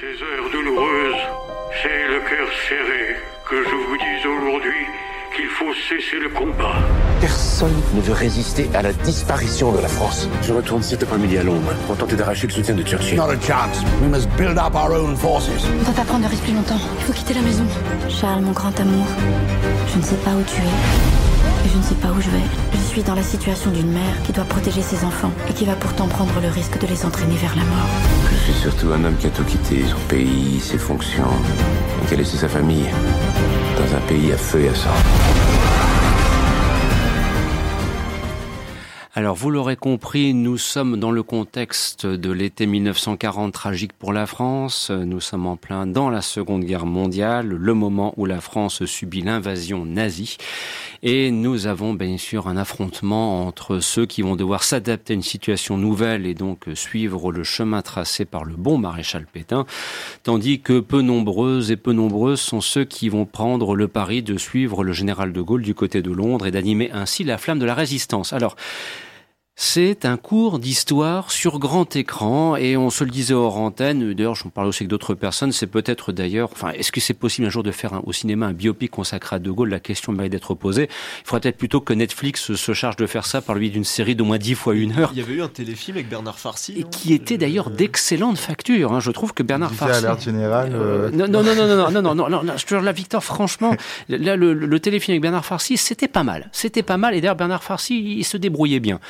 ces heures douloureuses, c'est le cœur serré que je vous dis aujourd'hui qu'il faut cesser le combat. Personne ne veut résister à la disparition de la France. Je retourne cet après-midi à Londres pour tenter d'arracher le soutien de Churchill. Not a chance. We must build up our own forces. On peut pas prendre de risque plus longtemps. Il faut quitter la maison. Charles, mon grand amour, je ne sais pas où tu es. Je ne sais pas où je vais. Je suis dans la situation d'une mère qui doit protéger ses enfants et qui va pourtant prendre le risque de les entraîner vers la mort. Je suis surtout un homme qui a tout quitté, son pays, ses fonctions, et qui a laissé sa famille dans un pays à feu et à sang. Alors vous l'aurez compris, nous sommes dans le contexte de l'été 1940 tragique pour la France. Nous sommes en plein dans la Seconde Guerre mondiale, le moment où la France subit l'invasion nazie. Et nous avons bien sûr un affrontement entre ceux qui vont devoir s'adapter à une situation nouvelle et donc suivre le chemin tracé par le bon maréchal Pétain, tandis que peu nombreuses et peu nombreuses sont ceux qui vont prendre le pari de suivre le général de Gaulle du côté de Londres et d'animer ainsi la flamme de la résistance. Alors, c'est un cours d'histoire sur grand écran et on se le disait hors antenne. D'ailleurs, j'en parle aussi avec d'autres personnes. C'est peut-être d'ailleurs, enfin, est-ce que c'est possible un jour de faire un, au cinéma un biopic consacré à De Gaulle La question mérite d'être posée. Il faudrait peut-être plutôt que Netflix se charge de faire ça par lui d'une série d'au moins dix fois une heure. Il y avait eu un téléfilm avec Bernard Farcy. Et qui était d'ailleurs d'excellente facture. Hein. Je trouve que Bernard Farcy. à générale. Euh... Non, non, non, non, non, non, non, non, non, non, je te la Victor, franchement, là, le, le téléfilm avec Bernard Farcy, c'était pas mal. C'était pas mal. Et d'ailleurs, Bernard Farcy, il se débrouillait bien.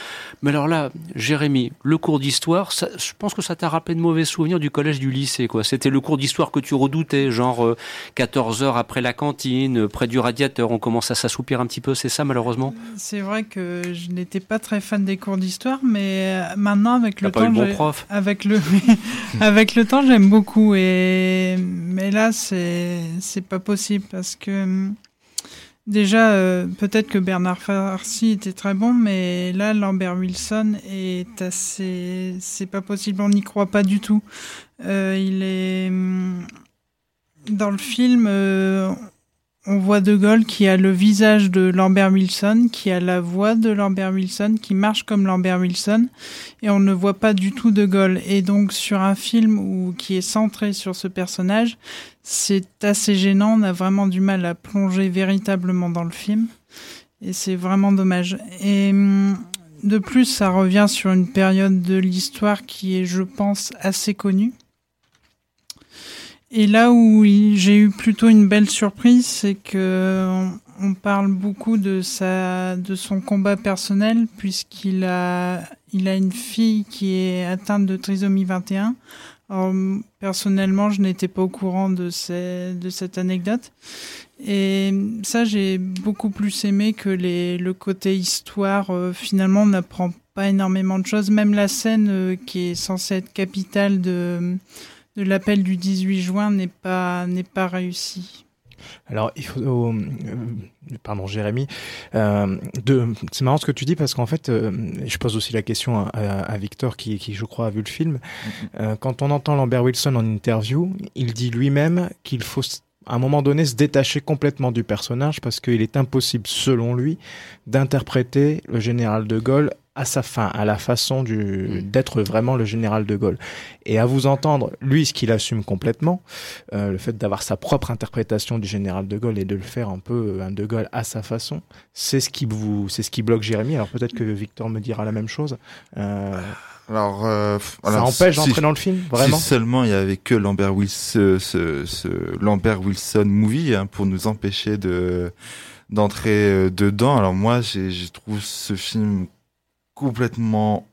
Mais alors là, Jérémy, le cours d'histoire, je pense que ça t'a rappelé de mauvais souvenirs du collège du lycée. quoi. C'était le cours d'histoire que tu redoutais, genre euh, 14 heures après la cantine, euh, près du radiateur, on commence à s'assoupir un petit peu, c'est ça malheureusement? C'est vrai que je n'étais pas très fan des cours d'histoire, mais euh, maintenant avec le temps, pas eu le bon j'ai- prof? avec le avec le temps, j'aime beaucoup. Et mais là, c'est c'est pas possible parce que hum, déjà euh, peut-être que Bernard Farcy était très bon, mais là Lambert Wilson est assez, c'est pas possible, on n'y croit pas du tout. Euh, il est hum, dans le film. euh, on voit De Gaulle qui a le visage de Lambert Wilson, qui a la voix de Lambert Wilson, qui marche comme Lambert Wilson, et on ne voit pas du tout De Gaulle. Et donc sur un film qui est centré sur ce personnage, c'est assez gênant, on a vraiment du mal à plonger véritablement dans le film, et c'est vraiment dommage. Et hum, de plus, ça revient sur une période de l'histoire qui est, je pense, assez connue. Et là où j'ai eu plutôt une belle surprise, c'est que on, parle beaucoup de sa, de son combat personnel puisqu'il a, il a une fille qui est atteinte de trisomie 21. Alors, m- personnellement, je n'étais pas au courant de, ces, de cette anecdote. Et ça, j'ai beaucoup plus aimé que les, le côté histoire. Euh, finalement, on n'apprend pas énormément de choses. Même la scène euh, qui est censée être capitale de, de l'appel du 18 juin n'est pas, n'est pas réussie. Alors, il faut, euh, pardon, Jérémy, euh, de, c'est marrant ce que tu dis parce qu'en fait, euh, je pose aussi la question à, à- à Victor qui, qui, je crois, a vu le film. Euh, quand on entend Lambert Wilson en interview, il dit lui-même qu'il faut à un moment donné se détacher complètement du personnage parce qu'il est impossible, selon lui, d'interpréter le général de Gaulle à sa fin, à la façon du, d'être vraiment le général de Gaulle. Et à vous entendre, lui, ce qu'il assume complètement, euh, le fait d'avoir sa propre interprétation du général de Gaulle et de le faire un peu euh, un de Gaulle à sa façon, c'est ce qui vous, c'est ce qui bloque Jérémy. Alors peut-être que Victor me dira la même chose. Euh, Alors, euh, ça empêche si- d'entrer dans le film, vraiment? Si seulement il y avait que Lambert Wilson, ce, ce Lambert Wilson movie hein, pour nous empêcher de d'entrer dedans. Alors moi, j'ai je trouve ce film complètement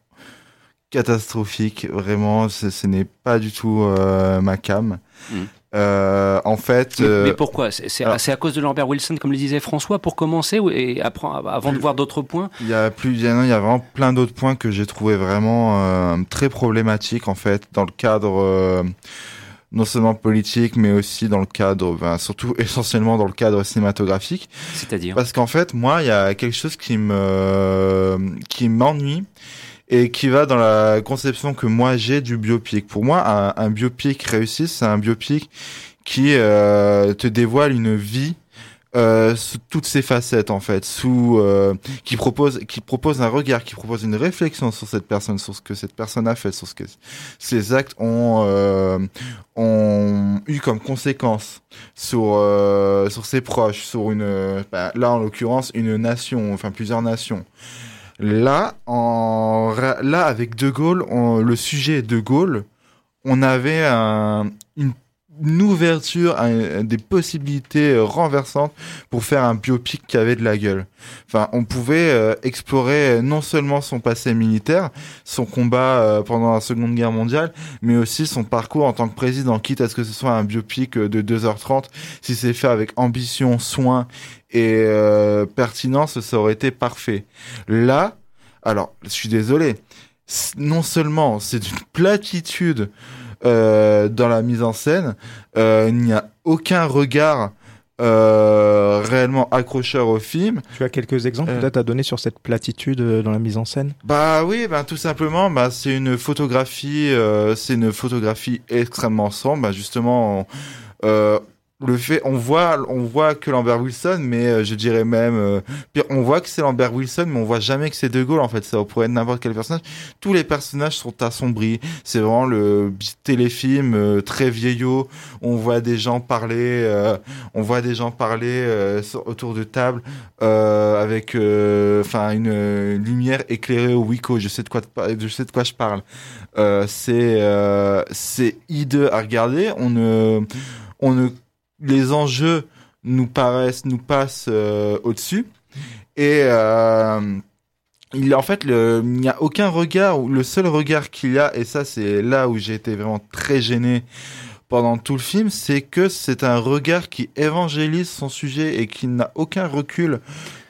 catastrophique. Vraiment, ce, ce n'est pas du tout euh, ma cam. Mm. Euh, en fait, Mais, euh, mais pourquoi? C'est c'est à cause de Lambert Wilson, comme le disait François, pour commencer, et après, avant de voir d'autres points? Il y a plus, il y a, non, il y a vraiment plein d'autres points que j'ai trouvé vraiment euh, très problématiques en fait dans le cadre non seulement politique mais aussi dans le cadre, ben, surtout essentiellement dans le cadre cinématographique. C'est-à-dire? Parce qu'en fait, moi, il y a quelque chose qui me qui m'ennuie et qui va dans la conception que moi j'ai du biopic. Pour moi, un, un biopic réussi, c'est un biopic qui euh, te dévoile une vie euh, toutes ses facettes en fait, euh, qui propose un regard, qui propose une réflexion sur cette personne, sur ce que cette personne a fait, sur ce que ses actes ont euh, eu comme conséquence sur ses proches, sur une bah, là en l'occurrence une nation, enfin plusieurs nations. Là, avec De Gaulle, le sujet De Gaulle, on avait un- une, une ouverture, un- des possibilités euh, renversantes pour faire un biopic qui avait de la gueule. Enfin, on pouvait euh, explorer non seulement son passé militaire, son combat euh, pendant la Seconde Guerre mondiale, mais aussi son parcours en tant que président, quitte à ce que ce soit un biopic euh, de 2h30, si c'est fait avec ambition, soin et euh, pertinence, ça aurait été parfait. Là, alors, je suis désolé, non seulement c'est une platitude euh, dans la mise en scène, euh, il n'y a aucun regard euh, réellement accrocheur au film. Tu as quelques exemples Euh. peut-être à donner sur cette platitude euh, dans la mise en scène? Bah oui, bah tout simplement, bah c'est une photographie, c'est une photographie extrêmement sombre. Bah justement, on- le fait, on voit, on voit que Lambert Wilson, mais euh, je dirais même, euh, on voit que c'est Lambert Wilson, mais on voit jamais que c'est De Gaulle. En fait, ça pourrait être n'importe quel personnage. Tous les personnages sont assombris. C'est vraiment le téléfilm euh, très vieillot. On voit des gens parler, euh, on voit des gens parler euh, autour de table euh, avec, enfin, une lumière éclairée au Wico. Je sais de quoi, je sais de quoi je parle. C'est, c'est hideux à regarder. On ne, on ne, les enjeux nous paraissent, nous passent euh, au-dessus. Et euh, il en fait, il n'y a aucun regard. Le seul regard qu'il y a, et ça, c'est là où j'ai été vraiment très gêné pendant tout le film, c'est que c'est un regard qui évangélise son sujet et qui n'a aucun recul,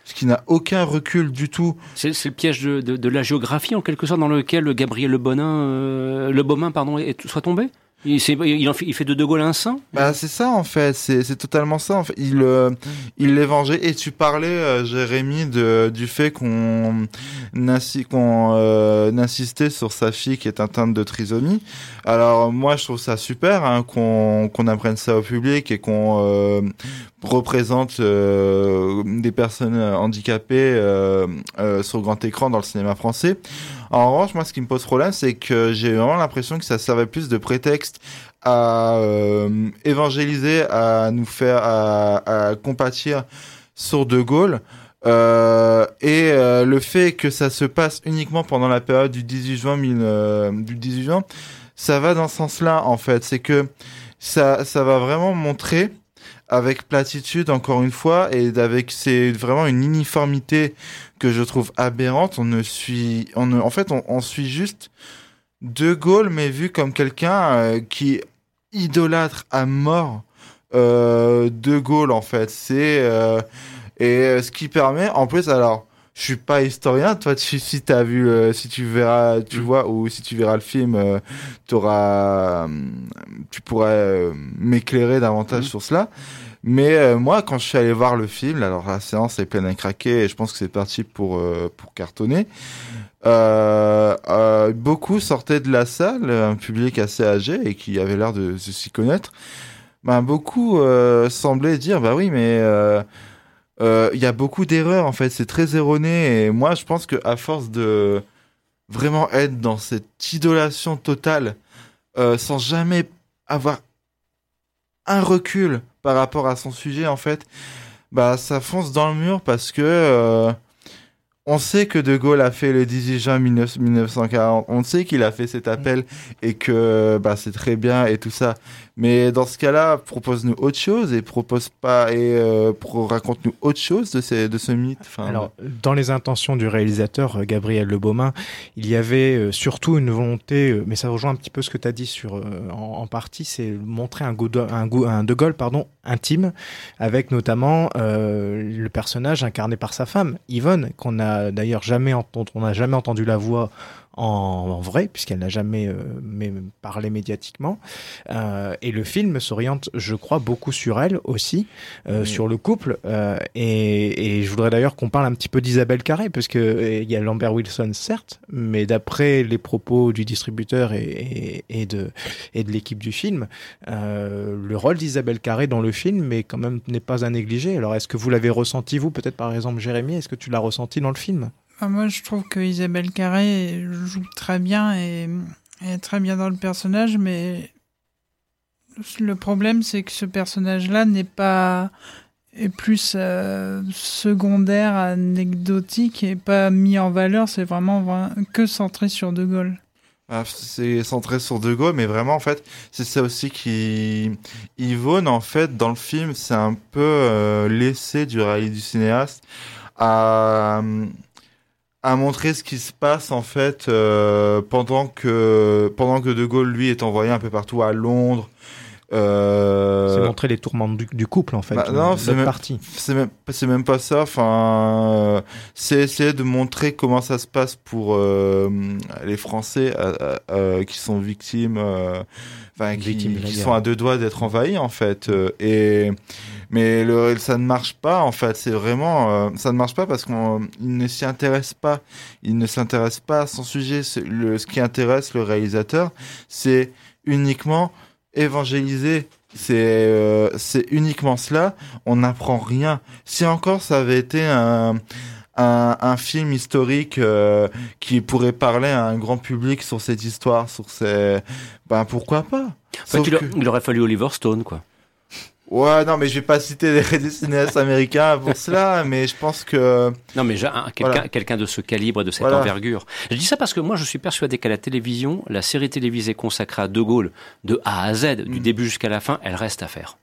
qui n'a aucun recul du tout. C'est le piège de la géographie, en quelque sorte, dans lequel Gabriel Le Bonin, euh, Le Beaumain, pardon, est, soit tombé? Il, fait, de De Gaulle un saint? Bah c'est ça en fait, c'est totalement ça. En fait, il euh, il l'évangile. Et tu parlais, euh, Jérémy, du fait qu'on qu'on euh, insistait sur sa fille qui est atteinte de trisomie. Alors moi, je trouve ça super hein, qu'on qu'on apprenne ça au public et qu'on euh, représente des personnes handicapées sur grand écran dans le cinéma français. En revanche, moi, ce qui me pose problème, c'est que j'ai vraiment l'impression que ça servait plus de prétexte à euh, évangéliser, à nous faire, à, compatir sur De Gaulle. Euh, et euh, le fait que ça se passe uniquement pendant la période du 18 juin, euh, du 18 juin, ça va dans ce sens-là en fait. C'est que ça, ça va vraiment montrer avec platitude encore une fois et avec c'est vraiment une uniformité que je trouve aberrante. On ne suit, on en fait, on, suit juste De Gaulle, mais vu comme quelqu'un euh, qui idolâtre à mort euh, De Gaulle en fait. C'est euh, et ce qui permet, en plus, alors. Je suis pas historien, toi tu, si t'as vu, euh, si tu verras, tu vois, ou si tu verras le film, euh, t'auras, euh, tu pourras euh, m'éclairer davantage sur cela. Mais euh, moi, quand je suis allé voir le film, alors la séance est pleine à craquer et je pense que c'est parti pour pour cartonner. Beaucoup sortaient de la salle, un public assez âgé et qui avait l'air de, de s'y connaître. Ben beaucoup semblaient dire bah oui mais il y a beaucoup d'erreurs en fait, c'est très erroné et moi je pense que à force de vraiment être dans cette idolation totale euh, sans jamais avoir un recul par rapport à son sujet en fait, bah ça fonce dans le mur parce que euh, on sait que De Gaulle a fait le 18 juin 19- 1940, on sait qu'il a fait cet appel et que bah c'est très bien et tout ça. Mais dans ce cas-là, propose-nous autre chose et propose pas et euh, raconte-nous autre chose de, ces, de ce mythe. Dans les intentions du réalisateur euh, Gabriel Le Beaumain, il y avait euh, surtout une volonté, mais ça rejoint un petit peu ce que tu as dit sur, en, partie, c'est montrer un, De Gaulle pardon, intime, avec notamment le personnage incarné par sa femme, Yvonne, qu'on a d'ailleurs on n'a jamais entendu la voix en, en vrai, puisqu'elle n'a jamais euh, mais- parlé médiatiquement. Euh, et le film s'oriente, je crois, beaucoup sur elle aussi, euh, Oui. sur le couple. et, et je voudrais d'ailleurs qu'on parle un petit peu d'Isabelle Carré, parce que il y a Lambert Wilson, certes, mais d'après les propos du distributeur et, et, et de, et de l'équipe du film, le rôle d'Isabelle Carré dans le film mais quand même n'est pas à négliger. Alors est-ce que vous l'avez ressenti, vous, peut-être par exemple Jérémy, est-ce que tu l'as ressenti dans le film? Moi, je trouve que Isabelle Carré joue très bien et est très bien dans le personnage, mais le problème, c'est que ce personnage-là n'est pas est plus euh, secondaire, anecdotique et pas mis en valeur. C'est vraiment que centré sur De Gaulle. Ah, c'est centré sur De Gaulle, mais vraiment, en fait, c'est ça aussi qui... Yvonne, en fait, dans le film, c'est un peu euh, laissé du du cinéaste à, à montrer ce qui se passe, en fait, euh, pendant, que, pendant que De Gaulle, lui, est envoyé un peu partout à Londres, euh... C'est montrer les tourments du, couple en fait. Bah, non, c'est même, c'est même, pas ça. Enfin, c'est essayer de montrer comment ça se passe pour euh, les Français euh, euh, qui sont victimes, enfin qui, qui sont à deux doigts d'être envahis en fait. et mais le, ça ne marche pas en fait. C'est vraiment, ça ne marche pas parce qu'il ne s'y intéresse pas. Il ne s'intéresse pas à son sujet. Le, ce qui intéresse le réalisateur, c'est uniquement évangéliser, c'est euh, c'est uniquement cela. On n'apprend rien. Si encore ça avait été un un, un film historique euh, qui pourrait parler à un grand public sur cette histoire, sur ces, ben pourquoi pas? il aurait fallu Oliver Stone, quoi. Ouais, non, mais je vais pas citer des cinéastes américains pour cela, mais je pense que. Non, mais quelqu'un de ce calibre, de cette envergure. Je dis ça parce que moi, je suis persuadé qu'à la télévision, la série télévisée consacrée à De Gaulle, de A à Z, du mm. début jusqu'à la fin, elle reste à faire.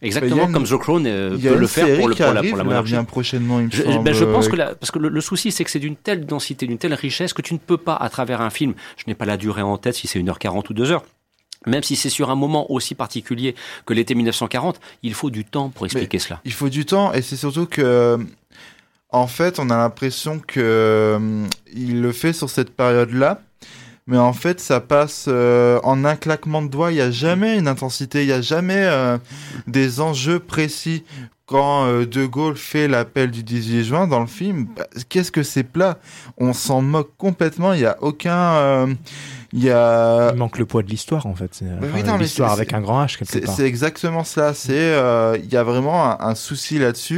Exactement comme The Crown euh, peut le faire pour, le, pour, la, pour la monarchie. bien prochainement, il me je, semble. Ben je pense que la, parce que le, le souci, c'est que c'est d'une telle densité, d'une telle richesse que tu ne peux pas, à travers un film, je n'ai pas la durée en tête si c'est 1h40 ou 2 heures, même si c'est sur un moment aussi particulier que l'été 1940, il faut du temps pour expliquer cela. Il faut du temps et c'est surtout que, en fait, on a l'impression que euh, il le fait sur cette période-là. Mais en fait, ça passe euh, en un claquement de doigts. Il n'y a jamais une intensité, il n'y a jamais euh, des enjeux précis. Quand De Gaulle fait l'appel du 18 juin dans le film, bah, qu'est-ce que c'est plat? On s'en moque complètement. Il n'y a aucun il y a. Il manque le poids de l'histoire en fait. C'est l'histoire avec un grand H quelque part. C'est exactement ça. C'est euh, il y a vraiment un, souci là-dessus